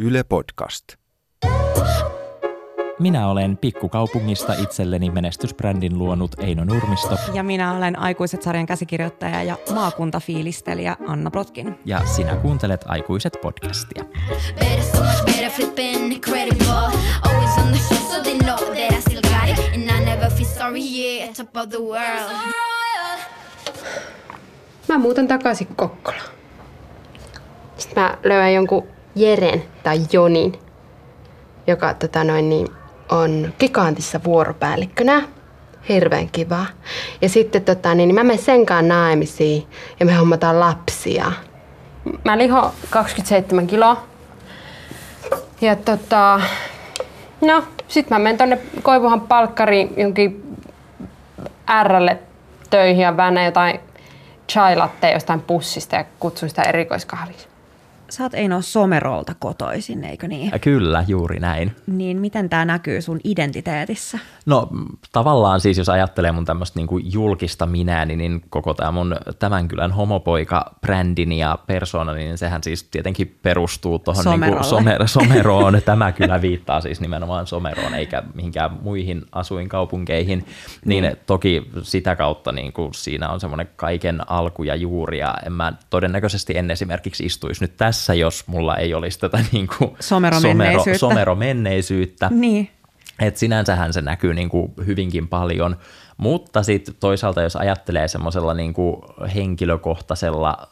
Yle Podcast. Minä olen pikkukaupungista itselleni menestysbrändin luonut Eino Nurmisto. Ja minä olen Aikuiset sarjan käsikirjoittaja ja maakuntafiilistelijä Anna Plotkin. Ja sinä kuuntelet Aikuiset podcastia. Mä muutan takaisin Kokkolaan. Sitten mä löydän jonkun Jeren tai Jonin, joka tota noin, niin, on Gigantissa vuoropäällikkönä. Hirveän kiva. Ja sitten tota, niin, mä menen sen kanssa naimisiin ja me hommataan lapsia. Mä liho 27 kiloa. Ja tota, no, sit mä menen tonne Koivuhan palkkariin jonkin Rlle töihin ja väännän jotain chai jostain pussista ja kutsun sitä erikoiskahviksi. Sä oot Eino Somerolta kotoisin, eikö niin? Kyllä, juuri näin. Niin miten tämä näkyy sun identiteetissä? No tavallaan siis, jos ajattelee mun tämmöistä niinku julkista minääni, niin koko tämä mun tämän kylän homopoika-brändini ja persoonani, niin sehän siis tietenkin perustuu tuohon niinku somer- someroon. Tämä kyllä viittaa siis nimenomaan someroon, eikä mihinkään muihin asuinkaupunkeihin. Niin mm. toki sitä kautta niinku siinä on semmoinen kaiken alku ja juuri, ja en mä todennäköisesti en esimerkiksi istuisi nyt tässä tässä, jos mulla ei olisi tätä niin kuin someromenneisyyttä. Somero, someromenneisyyttä. Niin. Et sinänsähän se näkyy niin kuin hyvinkin paljon, mutta sitten toisaalta jos ajattelee semmoisella niin kuin henkilökohtaisella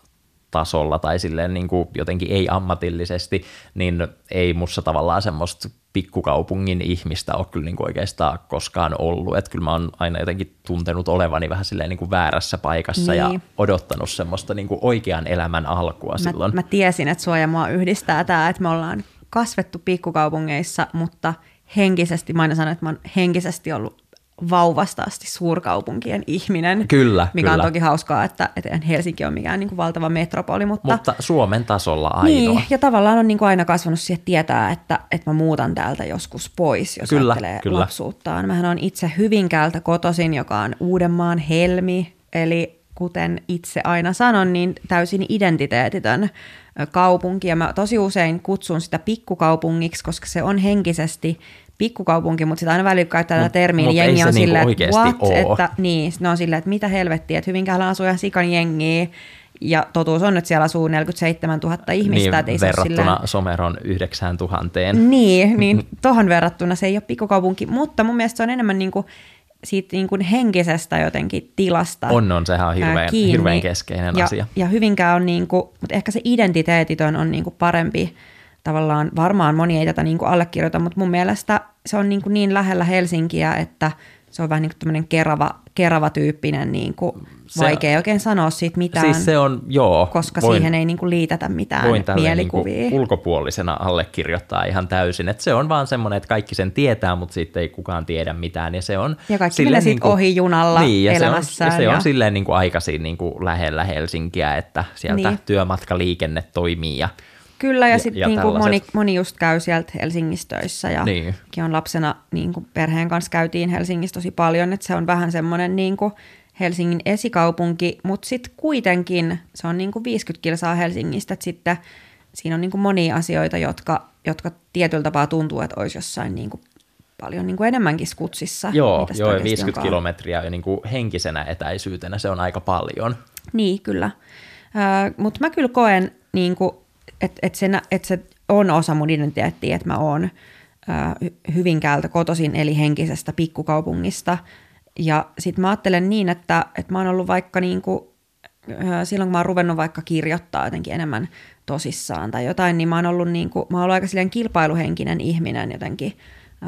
tasolla tai silleen niin kuin jotenkin ei-ammatillisesti, niin ei mussa tavallaan semmoista pikkukaupungin ihmistä ole kyllä niin kuin oikeastaan koskaan ollut. Että kyllä mä oon aina jotenkin tuntenut olevani vähän silleen niin kuin väärässä paikassa niin. ja odottanut semmoista niin kuin oikean elämän alkua mä, silloin. Mä tiesin, että sua ja mua yhdistää tämä, että me ollaan kasvettu pikkukaupungeissa, mutta henkisesti, mä aina sanon, että mä oon henkisesti ollut vauvasta asti suurkaupunkien ihminen. Kyllä, Mikä kyllä. on toki hauskaa, että, että Helsinki on mikään niin kuin valtava metropoli. Mutta, mutta Suomen tasolla ainoa. Niin, ja tavallaan on niin kuin aina kasvanut siihen tietää, että, että mä muutan täältä joskus pois, jos kyllä, ajattelee kyllä. lapsuuttaan. Mähän on itse Hyvinkäältä kotosin, joka on Uudenmaan helmi, eli kuten itse aina sanon, niin täysin identiteetitön kaupunki. Ja mä tosi usein kutsun sitä pikkukaupungiksi, koska se on henkisesti pikkukaupunki, mutta sitä aina välillä käyttää tätä termiä, niin jengi on niinku silleen, että what, oo. että niin, ne on silleen, että mitä helvettiä, että Hyvinkäällä asuu ihan sikan jengiä, ja totuus on, että siellä asuu 47 000 ihmistä. Niin, ei verrattuna silleen... Someron 9 000. Niin, niin tohon verrattuna se ei ole pikkukaupunki, mutta mun mielestä se on enemmän niin kuin siitä niin kuin henkisestä jotenkin tilasta On, on, sehän on hirveän, kiinni. hirveän keskeinen ja, asia. Ja Hyvinkään on, niin kuin, mutta ehkä se identiteetitön on niin kuin parempi tavallaan varmaan moni ei tätä niin kuin allekirjoita, mutta mun mielestä se on niin, kuin niin lähellä Helsinkiä, että se on vähän niin kuin tämmöinen kerava, kerava tyyppinen, niin kuin se, vaikea oikein sanoa siitä mitään. Siis se on, joo. Koska voin, siihen ei niin kuin liitetä mitään voin mielikuvia. Niin kuin ulkopuolisena allekirjoittaa ihan täysin. Että se on vaan semmoinen, että kaikki sen tietää, mutta sitten ei kukaan tiedä mitään. Ja, se on ja kaikki menee niin ohi junalla niin, ja elämässään. Se on, ja se on silleen niin kuin aikaisin niin kuin lähellä Helsinkiä, että sieltä niin. työmatkaliikenne toimii ja – Kyllä, ja, ja sitten niin moni, moni just käy sieltä Helsingissä töissä, ja niin. on lapsena niin kuin perheen kanssa käytiin Helsingissä tosi paljon, että se on vähän semmoinen niin kuin Helsingin esikaupunki, mutta sitten kuitenkin se on niin kuin 50 kilsaa Helsingistä, että sitten siinä on niin kuin monia asioita, jotka, jotka tietyllä tapaa tuntuu, että olisi jossain niin kuin paljon niin kuin enemmänkin skutsissa. Joo, joo 50 onkaan. kilometriä niin kuin henkisenä etäisyytenä se on aika paljon. Niin, kyllä. Mutta mä kyllä koen niin kuin että et se, et se on osa mun identiteettiä, että mä oon Hyvinkäältä kotoisin eli henkisestä pikkukaupungista. Ja sitten mä ajattelen niin, että, että mä oon ollut vaikka niin kuin, silloin kun mä oon ruvennut vaikka kirjoittaa jotenkin enemmän tosissaan tai jotain, niin mä oon ollut, niin kuin, mä oon ollut aika silleen kilpailuhenkinen ihminen jotenkin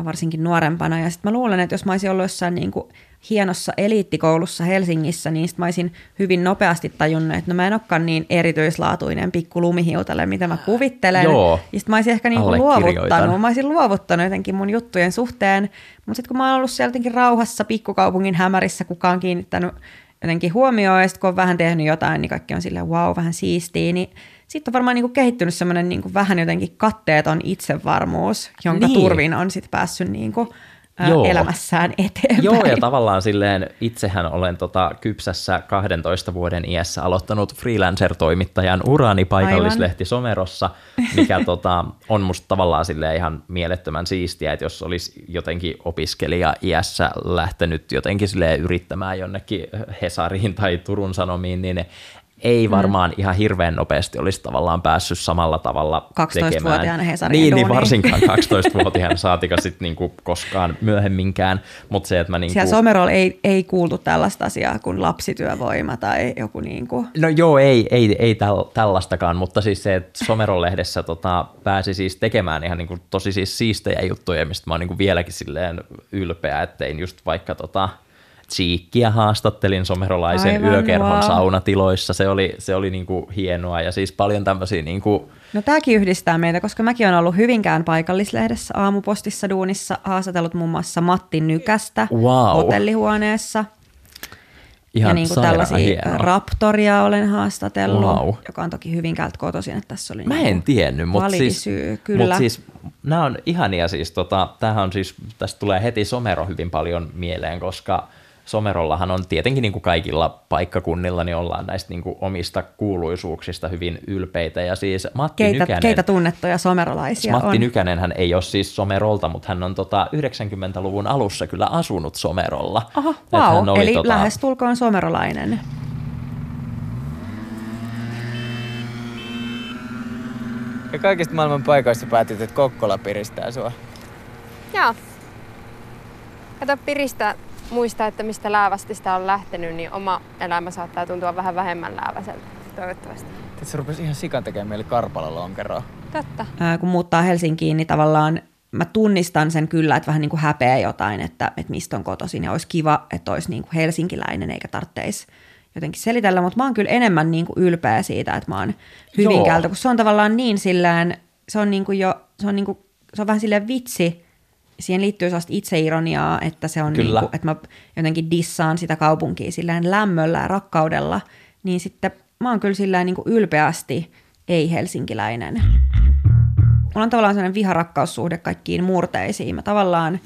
varsinkin nuorempana. Ja sitten mä luulen, että jos mä olisin ollut jossain niin kuin hienossa eliittikoulussa Helsingissä, niin sit mä olisin hyvin nopeasti tajunnut, että no mä en olekaan niin erityislaatuinen pikku lumihiutale, mitä mä kuvittelen. Joo, ja sitten mä olisin ehkä niinku luovuttanut, mä olisin luovuttanut jotenkin mun juttujen suhteen, mutta sitten kun mä oon ollut siellä jotenkin rauhassa pikkukaupungin hämärissä, kukaan kiinnittänyt jotenkin huomioon, ja sitten kun on vähän tehnyt jotain, niin kaikki on silleen wow, vähän siistiä, niin sitten on varmaan niinku kehittynyt semmoinen niinku vähän jotenkin katteeton itsevarmuus, jonka niin. turvin on sitten päässyt niinku Joo. elämässään eteenpäin. Joo, ja tavallaan silleen itsehän olen tota kypsässä 12 vuoden iässä aloittanut freelancer-toimittajan urani paikallislehti Aivan. Somerossa, mikä tota, on musta tavallaan silleen ihan mielettömän siistiä, että jos olisi jotenkin opiskelija iässä lähtenyt jotenkin silleen yrittämään jonnekin Hesariin tai Turun Sanomiin, niin ei mm. varmaan mm. ihan hirveän nopeasti olisi tavallaan päässyt samalla tavalla 12-vuotiaana Hesarin niin, niin, varsinkaan 12-vuotiaana saatika sitten niinku koskaan myöhemminkään. Mutta se, että mä niinku... Siellä Somerolla ei, ei kuultu tällaista asiaa kuin lapsityövoima tai joku niinku... No joo, ei, ei, ei täl, tällaistakaan, mutta siis se, että Someron lehdessä tota, pääsi siis tekemään ihan niinku tosi siis siistejä juttuja, mistä mä oon niinku vieläkin silleen ylpeä, ettein just vaikka tota, Tsiikkiä haastattelin somerolaisen Aivan, yökerhon wow. saunatiloissa. Se oli, se oli niin kuin hienoa ja siis paljon tämmöisiä... Niin kuin... No tämäkin yhdistää meitä, koska mäkin olen ollut Hyvinkään paikallislehdessä aamupostissa duunissa, haastatellut muun muassa Matti Nykästä wow. hotellihuoneessa. Ihan ja niin kuin tällaisia hienoa. Raptoria olen haastatellut, wow. joka on toki Hyvinkäältä kotoisin, että tässä oli Mä niin en tiennyt, mutta siis, syy, kyllä. Mut siis nämä on ihania siis, tota, tämähän on siis, tästä tulee heti Somero hyvin paljon mieleen, koska Somerollahan on tietenkin niin kuin kaikilla paikkakunnilla, niin ollaan näistä niin kuin omista kuuluisuuksista hyvin ylpeitä. Ja siis Matti keitä, Nykänen, keitä tunnettuja somerolaisia Matti on? Nykänen hän ei ole siis Somerolta, mutta hän on tota 90-luvun alussa kyllä asunut Somerolla. Aha, wow. eli tota... lähestulkoon somerolainen. Ja kaikista maailman paikoista päätit, että Kokkola piristää sua. Joo. Kato piristää muista, että mistä läävästi sitä on lähtenyt, niin oma elämä saattaa tuntua vähän vähemmän lääväseltä, toivottavasti. Että se rupesi ihan sikan tekemään mieli Karpala lonkeroa. Totta. Ää, kun muuttaa Helsinkiin, niin tavallaan mä tunnistan sen kyllä, että vähän niin kuin häpeä jotain, että, että mistä on kotoisin. Ja olisi kiva, että olisi niin kuin helsinkiläinen eikä tarvitsisi jotenkin selitellä, mutta mä oon kyllä enemmän niin kuin ylpeä siitä, että mä oon Hyvinkäältä, kun se on tavallaan niin sillään, se on niin kuin jo, se on, niin kuin, se on vähän silleen vitsi, siihen liittyy sellaista itseironiaa, että se on niin kuin, että mä jotenkin dissaan sitä kaupunkia silleen lämmöllä ja rakkaudella, niin sitten mä oon kyllä silleen niin kuin ylpeästi ei-helsinkiläinen. Mulla on tavallaan sellainen viharakkaussuhde kaikkiin murteisiin. Mä tavallaan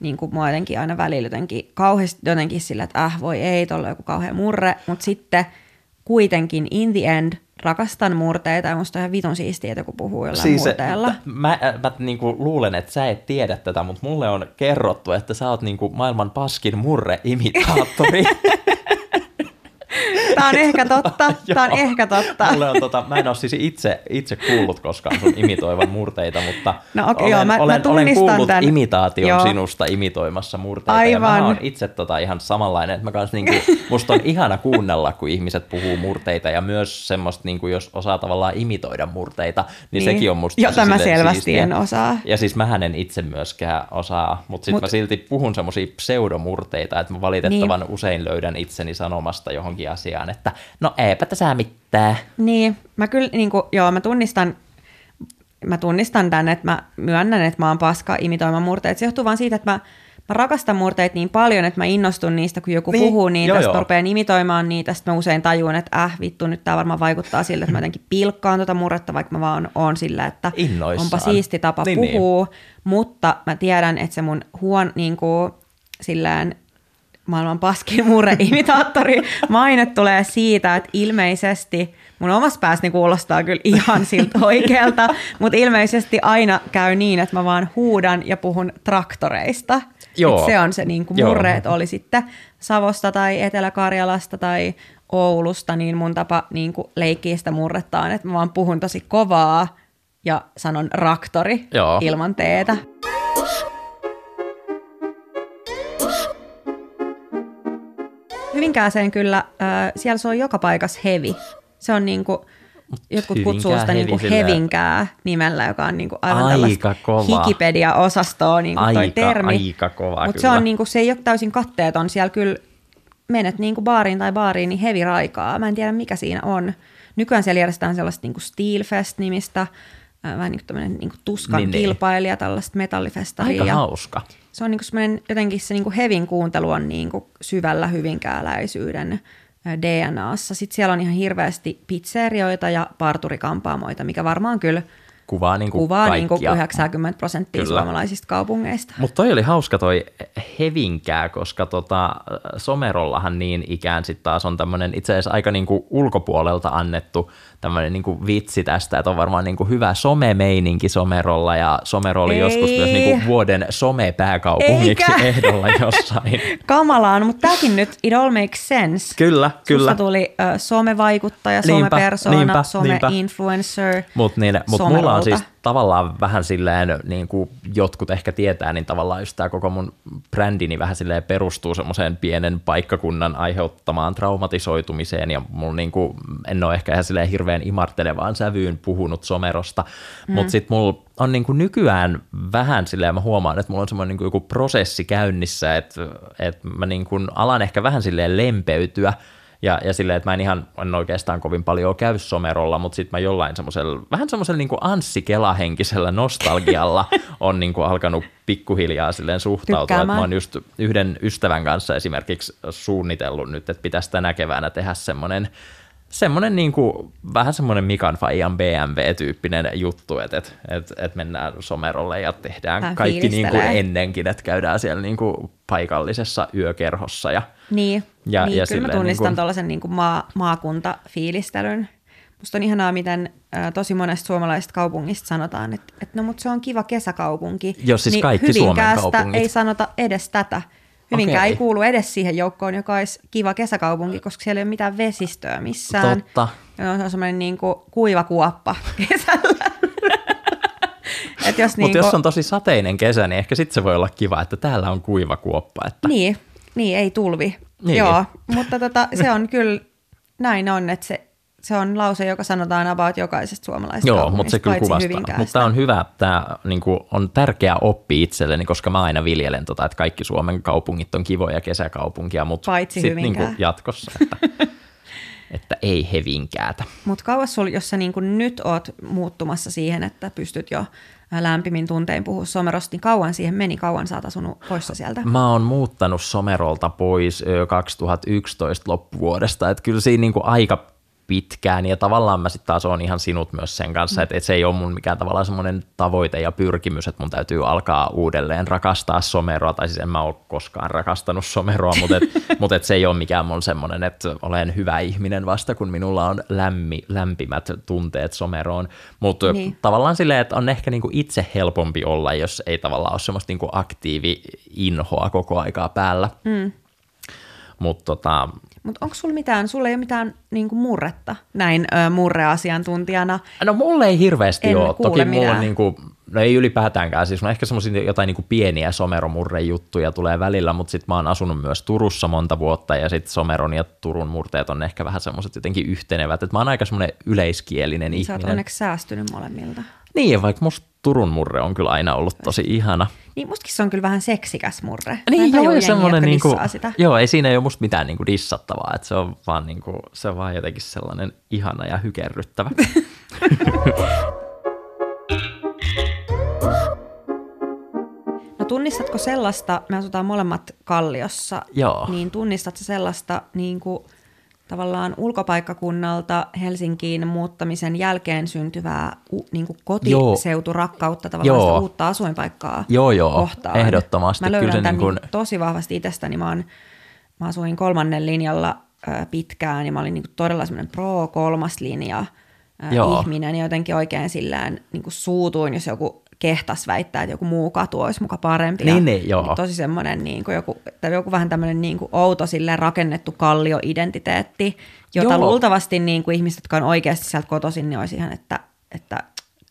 niin kuin mua jotenkin aina välillä jotenkin kauheasti jotenkin sillä, että äh voi ei, tuolla joku kauhean murre, mutta sitten kuitenkin in the end – rakastan murteita ja musta on ihan vitun siistiä, että joku puhuu jollain siis, murteella. Mä, mä niinku luulen, että sä et tiedä tätä, mutta mulle on kerrottu, että sä oot niinku maailman paskin murre-imitaattori. Tämä on ehkä totta. Tämä on ehkä totta. Mulle on tota, mä en ole siis itse, itse kuullut koskaan sun imitoivan murteita, mutta no, okay, olen, joo, mä, olen, mä olen kuullut tämän. imitaation joo. sinusta imitoimassa murteita. Aivan. Ja mä oon itse tota ihan samanlainen. Että mä kans niinku, musta on ihana kuunnella, kun ihmiset puhuu murteita ja myös semmoista, niinku, jos osaa tavallaan imitoida murteita, niin, niin. sekin on musta Jota mä selvästi siistiä. en osaa. Ja siis mähän en itse myöskään osaa, mutta sitten Mut... mä silti puhun semmoisia pseudomurteita, että mä valitettavan niin. usein löydän itseni sanomasta johonkin asiaan asiaan, että no eipä tässä mitään. Niin, mä kyllä, niin kuin, joo, mä tunnistan, mä tunnistan tämän, että mä myönnän, että mä oon paska imitoimaan murteita. Se johtuu vaan siitä, että mä, mä rakastan murteita niin paljon, että mä innostun niistä, kun joku niin, puhuu niitä, joo, sitten rupean imitoimaan niitä, sitten mä usein tajun, että äh vittu, nyt tää varmaan vaikuttaa siltä, että mä jotenkin pilkkaan tuota murretta, vaikka mä vaan oon sillä, että Innoissaan. onpa siisti tapa niin, puhua, niin. mutta mä tiedän, että se mun huon, niin kuin, sillään maailman paskin murre-imitaattori maine tulee siitä, että ilmeisesti mun omassa päässäni kuulostaa kyllä ihan siltä oikealta, mutta ilmeisesti aina käy niin, että mä vaan huudan ja puhun traktoreista. Joo. se on se niin kuin murre, että oli sitten Savosta tai Etelä-Karjalasta tai Oulusta, niin mun tapa niin kuin leikkiä sitä murrettaan, että mä vaan puhun tosi kovaa ja sanon raktori Joo. ilman teetä. Hyvinkääseen kyllä, äh, siellä se on joka paikassa hevi. Se on niinku, jotkut kutsuu sitä niinku hevinkää nimellä, joka on niinku aivan aika kova. Wikipedia-osastoa niinku aika, toi termi. Aika kova Mutta se, on niinku, se ei ole täysin katteeton. Siellä kyllä menet niinku baariin tai baariin, niin hevi raikaa. Mä en tiedä, mikä siinä on. Nykyään siellä järjestetään sellaista niinku Steelfest-nimistä, äh, vähän niin kuin niin kuin tuskan niin, niin. kilpailija, tällaista metallifestaria. Aika hauska se on niin jotenkin se niin hevin kuuntelu on niin syvällä hyvinkääläisyyden DNAssa. Sitten siellä on ihan hirveästi pizzerioita ja parturikampaamoita, mikä varmaan kyllä kuvaa, niin kuin Kuvaa niin kuin kaikkia. 90 prosenttia Kyllä. suomalaisista kaupungeista. Mutta toi oli hauska toi Hevinkää, koska tota, Somerollahan niin ikään sitten taas on tämmöinen itse asiassa aika niinku ulkopuolelta annettu tämmöinen niinku vitsi tästä, että on varmaan niinku hyvä somemeininki Somerolla ja Somero oli Ei. joskus myös niinku vuoden somepääkaupungiksi Eikä. ehdolla jossain. Kamalaan, mutta tämäkin nyt, it all makes sense. Kyllä, kyllä. Susta tuli uh, somevaikuttaja, somepersona, niinpä, niinpä. some-influencer. Mutta niin, mut mulla on somerolta. siis tavallaan vähän silleen, niin kuin jotkut ehkä tietää, niin tavallaan just tämä koko mun brändini vähän silleen perustuu semmoiseen pienen paikkakunnan aiheuttamaan traumatisoitumiseen ja mulla niin kuin, en ole ehkä ihan silleen hirveän imartelevaan sävyyn puhunut somerosta, mm. mutta sitten mulla on niin kuin nykyään vähän silleen, mä huomaan, että mulla on semmoinen niin kuin joku prosessi käynnissä, että, että mä niin kuin alan ehkä vähän silleen lempeytyä ja, ja silleen, että mä en ihan en oikeastaan kovin paljon käy somerolla, mutta sitten mä jollain semmoisella, vähän semmoisella niin Anssi Kela-henkisellä nostalgialla on niin kuin alkanut pikkuhiljaa silleen suhtautua. Että mä oon just yhden ystävän kanssa esimerkiksi suunnitellut nyt, että pitäisi tänä keväänä tehdä semmoinen semmoinen niin kuin, vähän semmoinen Mikan Fajan BMW-tyyppinen juttu, että et, et, et mennään somerolle ja tehdään Vähän kaikki niin kuin ennenkin, että käydään siellä niin kuin paikallisessa yökerhossa ja Niin, Ja- niin ja kyllä mä silleen tunnistan niin kuin- tuollaisen niin kuin maa, maakuntafiilistelyn. Musta on ihanaa, miten ä, tosi monesta suomalaisesta kaupungista sanotaan, että, että no mutta se on kiva kesäkaupunki. Joo, siis niin kaikki Suomen kaupungit. ei sanota edes tätä. Hyvinkään Okei. ei kuulu edes siihen joukkoon, joka olisi kiva kesäkaupunki, koska siellä ei ole mitään vesistöä missään. Totta. Ja on semmoinen niin kuin kuiva kuoppa kesällä. Et jos Mutta niinku- jos on tosi sateinen kesä, niin ehkä sitten se voi olla kiva, että täällä on kuiva kuoppa. Että... Niin, niin ei tulvi. Niin. Joo, mutta tota, se on kyllä, näin on, että se, se on lause, joka sanotaan about jokaisesta suomalaisesta Joo, mutta se kyllä kuvastaa. Mutta tämä on hyvä, tämä niinku, on tärkeä oppi itselleni, koska mä aina viljelen tota, että kaikki Suomen kaupungit on kivoja kesäkaupunkia, mutta Paitsi sit niinku Hyvinkää. jatkossa, että, että ei hevinkäätä. Mutta kauas sul, jos sä niin kuin nyt oot muuttumassa siihen, että pystyt jo lämpimin tuntein puhua somerosta, niin kauan siihen meni, kauan sä oot asunut poissa sieltä? Mä oon muuttanut Somerolta pois ö, 2011 loppuvuodesta, että kyllä siinä niinku aika pitkään ja tavallaan mä sitten taas oon ihan sinut myös sen kanssa, että et se ei ole mun mikään tavallaan semmoinen tavoite ja pyrkimys, että mun täytyy alkaa uudelleen rakastaa someroa, tai siis en mä ole koskaan rakastanut someroa, mutta et, mut et se ei ole mikään mun semmoinen, että olen hyvä ihminen vasta, kun minulla on lämmi, lämpimät tunteet someroon, mutta Niin. tavallaan silleen, että on ehkä niinku itse helpompi olla, jos ei tavallaan ole semmoista niinku aktiivi-inhoa koko aikaa päällä. Mm. Mutta tota, Mutta onko sulla mitään, sulla ei ole mitään niin kuin murretta näin ö, murreasiantuntijana? No mulle ei hirveästi En ole. Toki mulla on niinku, no ei ylipäätäänkään, siis on ehkä semmoisia jotain niinku pieniä someromurrejuttuja tulee välillä, mutta sitten mä oon asunut myös Turussa monta vuotta ja sitten someron ja Turun murteet on ehkä vähän semmoiset jotenkin yhtenevät, että mä oon aika semmoinen yleiskielinen Niin sä oot ihminen. onneksi säästynyt molemmilta. Niin, vaikka musta Turun murre on kyllä aina ollut tosi ihana. Niin mustakin se on kyllä vähän seksikäs murre. Niin, joo, ja jengiä, semmoinen niinku, sitä. joo, ei siinä ei ole musta mitään niinku dissattavaa, että se on vaan niinku, se on vaan jotenkin sellainen ihana ja hykerryttävä. No tunnistatko sellaista, me asutaan molemmat Kalliossa, Joo. niin tunnistatko sellaista niin kuin, tavallaan ulkopaikkakunnalta Helsinkiin muuttamisen jälkeen syntyvää u, niin kuin kotiseuturakkautta, tavallaan Joo. sitä uutta asuinpaikkaa Joo, joo, kohtaan. ehdottomasti. Mä löydän Kyllä tämän niin kuin- tosi vahvasti itsestäni. Mä, oon, mä asuin kolmannen linjalla ö, pitkään ja mä olin niin kuin todella semmoinen pro-kolmas linja ö, Joo. ihminen ja jotenkin oikein sillään niin kuin suutuin, jos joku kehtas väittää, että joku muu katu olisi muka parempi. Niin, ja, niin, joo. tosi semmoinen niin kuin joku, tai joku vähän tämmöinen niin kuin outo silleen rakennettu kallioidentiteetti, jota Joo. luultavasti niin kuin ihmiset, jotka on oikeasti sieltä kotoisin, niin olisi ihan, että, että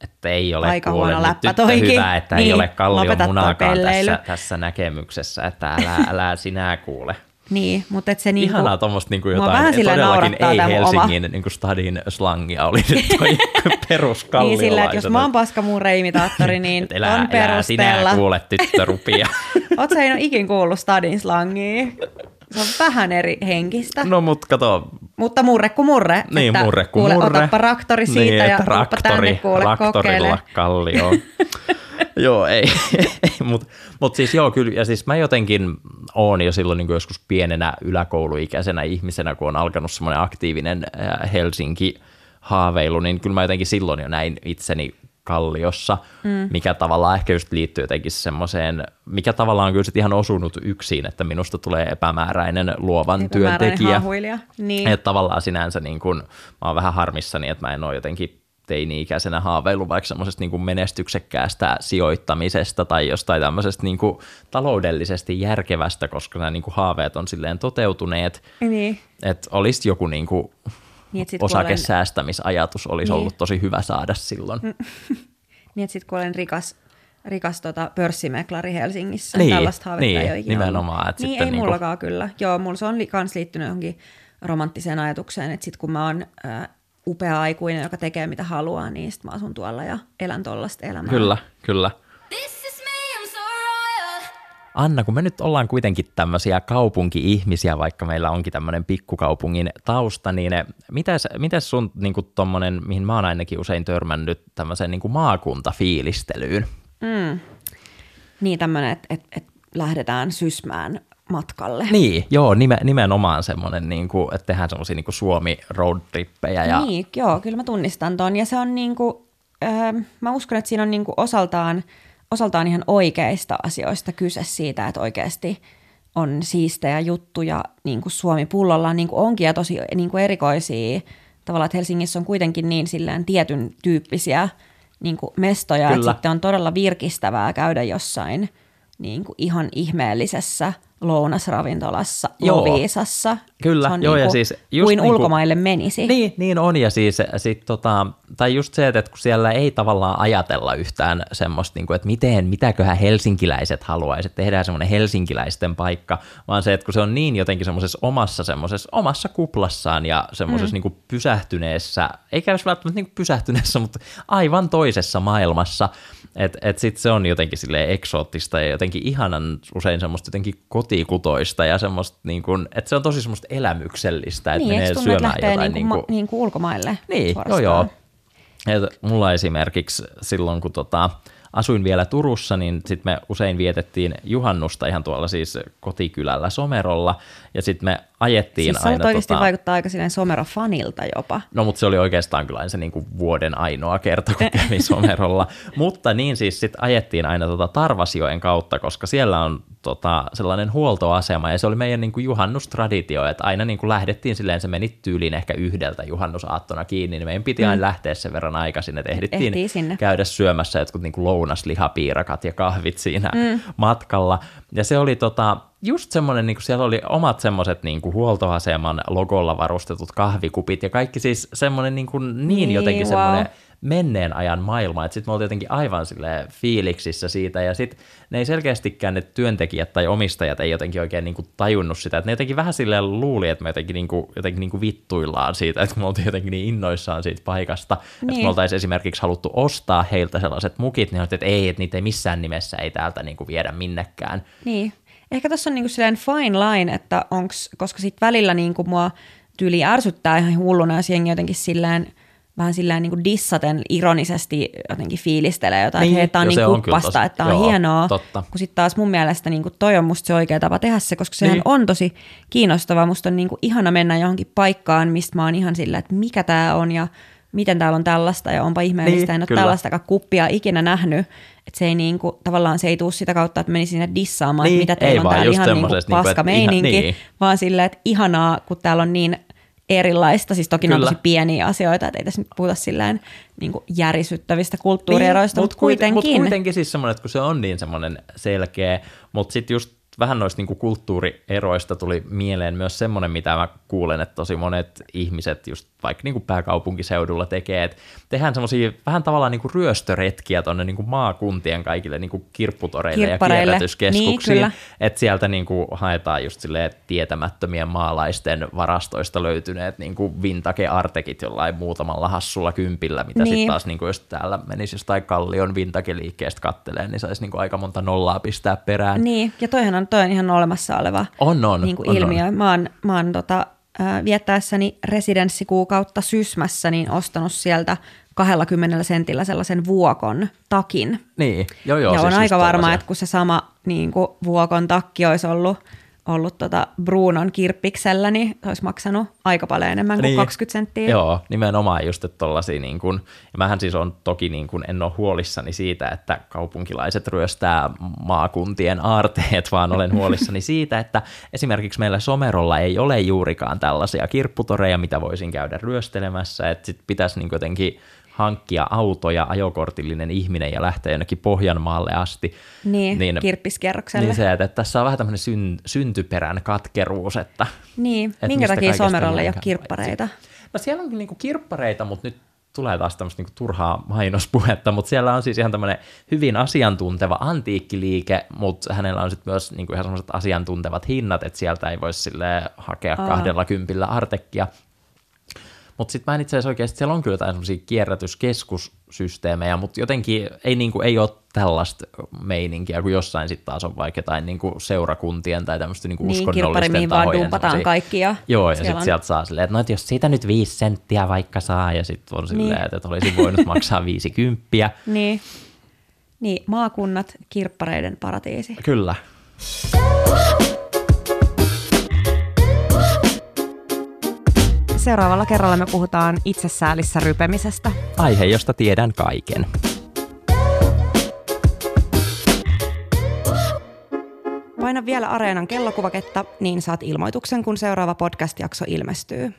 Että ei ole Aika huono läppä toikin. hyvä, että Niin, ei ole kallion pelleily. tässä, tässä näkemyksessä, että älä, älä sinä kuule. Niin, mutta että se niin kuin, Ihanaa tuommoista niin mua jotain, todellakin ei oma- Helsingin niin kuin stadin slangia oli nyt toi peruskalliolaisena. niin sillä, että jos mä oon paskamuureimitaattori, niin Et elää, on elää sinä perusteella. kuule tyttörupia. Oot sä ikin kuullut stadin slangia? Se on vähän eri henkistä. no mut kato, Mutta murre kuin murre. niin että murre kuin kuule, murre. Otappa raktori siitä niin, ja raktori, tänne kuule raktorilla kallioon. joo, ei, ei mutta mut siis joo, kyllä, ja siis mä jotenkin oon jo silloin niin joskus pienenä yläkouluikäisenä ihmisenä, kun on alkanut semmoinen aktiivinen Helsinki haaveilu, niin kyllä mä jotenkin silloin jo näin itseni Kalliossa, mm. mikä tavallaan ehkä just liittyy jotenkin semmoiseen, mikä tavallaan on kyllä ihan osunut yksin, että minusta tulee epämääräinen luovan Epämääräinen työntekijä. haahuilija. Niin. Että tavallaan sinänsä niin kun, mä oon vähän harmissani, että mä en ole jotenkin teini-ikäisenä haaveillut vaikka semmoisesta niin menestyksekkäästä sijoittamisesta tai jostain tämmöisestä niin kuin taloudellisesti järkevästä, koska nämä niin kuin haaveet on silleen toteutuneet. Niin. Että olisi joku niin kuin Niin, sit, osakesäästämisajatus olisi Niin. ollut tosi hyvä saada silloin. niin, että sit, kun olen rikas, rikas tota, pörssimeklari Helsingissä, Niin, tällaista haavetta niin, ei ole ikinä nimenomaan, että Niin, sitten ei niinku- mullakaan kyllä. Joo, mulla se on li- kans liittynyt johonkin romanttiseen ajatukseen, että sit kun mä oon äh, upea aikuinen, joka tekee mitä haluaa, niin sit mä asun tuolla ja elän tollasta elämää. Kyllä, kyllä. Anna, kun me nyt ollaan kuitenkin tämmöisiä kaupunki-ihmisiä, vaikka meillä onkin tämmöinen pikkukaupungin tausta, niin mitäs, mitäs sun niin tommonen, mihin mä oon ainakin usein törmännyt, tämmöiseen niin maakuntafiilistelyyn? Niin tämmöinen, että et, et lähdetään sysmään matkalle. Niin, joo, nime, nimenomaan semmoinen, niin kuin, että tehdään semmoisia niin Suomi roadtrippejä. Ja, Niin, joo, kyllä mä tunnistan ton. Ja se on niinku, öö, mä uskon, että siinä on niinku osaltaan, osaltaan ihan oikeista asioista kyse siitä, että oikeasti on siistejä juttuja niin kuin Suomi pullollaan, niin kuin onkin ja tosi niin kuin erikoisia. Tavallaan, että Helsingissä on kuitenkin niin silleen tietyn tyyppisiä niin kuin mestoja, että Kyllä. sitten on todella virkistävää käydä jossain niin kuin ihan ihmeellisessä lounasravintolassa, Joo. Loviisassa. Kyllä, se on joo, ja niinku siis just kuin niinku- ulkomaille menisi. Niin, niin on, ja siis sit tota, tai just se, että kun siellä ei tavallaan ajatella yhtään semmoista, niin kuin, että miten, mitäköhän helsinkiläiset haluaisivat, että tehdään semmoinen helsinkiläisten paikka, vaan se, että kun se on niin jotenkin semmoisessa omassa, semmoisessa omassa kuplassaan ja semmoisessa mm. niin pysähtyneessä, eikä edes välttämättä niin pysähtyneessä, mutta aivan toisessa maailmassa, että et sit se on jotenkin silleen eksoottista ja jotenkin ihanan usein semmoista jotenkin kotikutoista ja semmoista, niin kuin, että se on tosi semmoista elämyksellistä, että Niin, menee syömään lähtee jotain. niinku, Niin ma, niinku ulkomaille niin, joo joo. Et mulla esimerkiksi silloin, kun tota, asuin vielä Turussa, niin sitten me usein vietettiin juhannusta ihan tuolla siis kotikylällä Somerolla, ja sitten me ajettiin Siis aina... oot oikeasti tota, vaikuttaa aika silleen somero-fanilta jopa. No, mutta se oli oikeastaan kyllä se niin kuin vuoden ainoa kerta, kun kävin Somerolla. mutta niin siis sitten ajettiin aina tota Tarvasjoen kautta, koska siellä on tota, sellainen huoltoasema, ja se oli meidän niin kuin juhannustraditio, että aina niin kuin lähdettiin silleen, se meni tyyliin ehkä yhdeltä juhannusaattona kiinni, niin meidän piti aina lähteä sen verran aikaisin, että ehdittiin Ehtii sinne. käydä syömässä jotkut niin kuin lounaslihapiirakat ja kahvit siinä mm. matkalla. Ja se oli tota, just semmoinen, niin kuin siellä oli omat semmoiset niin kuin huoltoaseman logolla varustetut kahvikupit ja kaikki siis semmoinen niin, kuin niin, Niin, jotenkin wow. semmoinen menneen ajan maailma, että sitten me oltiin jotenkin aivan sille fiiliksissä siitä, ja sitten ne ei selkeästikään ne työntekijät tai omistajat ei jotenkin oikein niinku tajunnut sitä, että ne jotenkin vähän silleen luuli, että me jotenkin, niinku, jotenkin niinku vittuillaan siitä, että me oltiin jotenkin niin innoissaan siitä paikasta, niin. että Niin. me oltaisiin esimerkiksi haluttu ostaa heiltä sellaiset mukit, niin että ei, että niitä ei missään nimessä ei täältä niinku viedä minnekään. Niin. Ehkä tässä on niinku silleen fine line, että onks, koska sit välillä niinku mua tyyli ärsyttää ihan hulluna, jos jengi jotenkin silleen vähän silleen niin dissaten ironisesti jotenkin fiilistelee jotain, Niin, että tää on niin kuppasta, tosi- että on joo, hienoa, totta. kun sitten taas mun mielestä niin kuin toi on musta se oikea tapa tehdä se, koska sehän Niin. on tosi kiinnostavaa, musta on niin kuin ihana mennä johonkin paikkaan, mistä mä oon ihan silleen, että mikä tää on ja miten täällä on tällaista ja onpa ihmeellistä, Niin, en ole kyllä. tällaistakaan kuppia ikinä nähnyt, että se ei niin kuin, tavallaan se ei tuu sitä kautta, että meni sinne dissaamaan, Niin, että mitä ei teillä on täällä ihan niin kuin semmosesta, niin kuin, paska että ihan- meininki, niin. vaan silleen, että ihanaa, kun täällä on niin erilaista, siis toki ne on Kyllä. tosi pieniä asioita, että ei tässä nyt puhuta silleen niin kuin järisyttävistä kulttuurieroista, Niin, mutta mut kuitenkin. Mutta kuitenkin siis semmoinen, että kun se on niin semmoinen selkeä, mutta sitten just vähän noista niinku kulttuurieroista tuli mieleen myös semmoinen, mitä mä kuulen, että tosi monet ihmiset just vaikka niinku pääkaupunkiseudulla tekee, että tehdään semmoisia vähän tavallaan niinku ryöstöretkiä tuonne niinku maakuntien kaikille niinku kirpputoreille Kirppareille. ja kierrätyskeskuksiin, Niin, että sieltä niinku haetaan just silleen tietämättömien maalaisten varastoista löytyneet niinku vintage-artekit jollain muutamalla hassulla kympillä, mitä niin. Niin. sitten taas niinku, jos täällä menisi jostain kallion vintage-liikkeestä katteleen, niin saisi niinku aika monta nollaa pistää perään. Niin, ja toihan on, toi on ihan olemassa oleva On, on, niin kuin on, ilmiö. on. Mä oon, mä oon tota, äh, viettäessäni residenssikuukautta Sysmässä, niin ostanut sieltä 20 sentillä sellaisen vuokon takin. Niin, joo joo. ja siis on aika varma, että kun se sama niin kuin vuokon takki olisi ollut, ollut tota Brunon kirppiksellä, niin olisi maksanut aika paljon enemmän kuin niin. 20 senttiä. Joo, nimenomaan just, että tollasia niin kuin, ja mähän siis on toki niin kuin, en ole huolissani siitä, että kaupunkilaiset ryöstää maakuntien aarteet, vaan olen huolissani siitä, että esimerkiksi meillä Somerolla ei ole juurikaan tällaisia kirpputoreja, mitä voisin käydä ryöstelemässä, että sit pitäisi niin jotenkin hankkia auto ja ajokortillinen ihminen ja lähteä jonnekin Pohjanmaalle asti. Niin, niin kirppiskerrokselle. Niin se, että tässä on vähän tämmöinen syn, syntyperän katkeruus. Että, niin, että minkä takia Somerolle ei ole kirppareita? No siellä on niinku kirppareita, mutta nyt tulee taas tämmöistä niinku turhaa mainospuhetta, mutta siellä on siis ihan tämmöinen hyvin asiantunteva antiikkiliike, mutta hänellä on sitten myös niinku ihan semmoiset asiantuntevat hinnat, että sieltä ei voisi hakea Aa. kahdella kympillä artekkia. Mutta sitten mä en itse asiassa oikeasti, siellä on kyllä jotain semmoisia kierrätyskeskussysteemejä, mutta jotenkin ei, niinku, ei ole tällaista meininkiä, kun jossain sitten taas on vaikka jotain niinku seurakuntien tai tämmöistä niinku niin, uskonnollisten niin, vaan dumpataan kaikki. Ja Joo, ja sitten sieltä saa silleen, että no, et jos siitä nyt viisi senttiä vaikka saa, ja sitten on silleen, niin. että, että olisi voinut maksaa viisi kymppiä. Niin. Niin, maakunnat, kirppareiden paratiisi. Kyllä. Seuraavalla kerralla me puhutaan itsesäälissä rypemisestä. Aihe, josta tiedän kaiken. Paina vielä Areenan kellokuvaketta, niin saat ilmoituksen, kun seuraava podcast-jakso ilmestyy.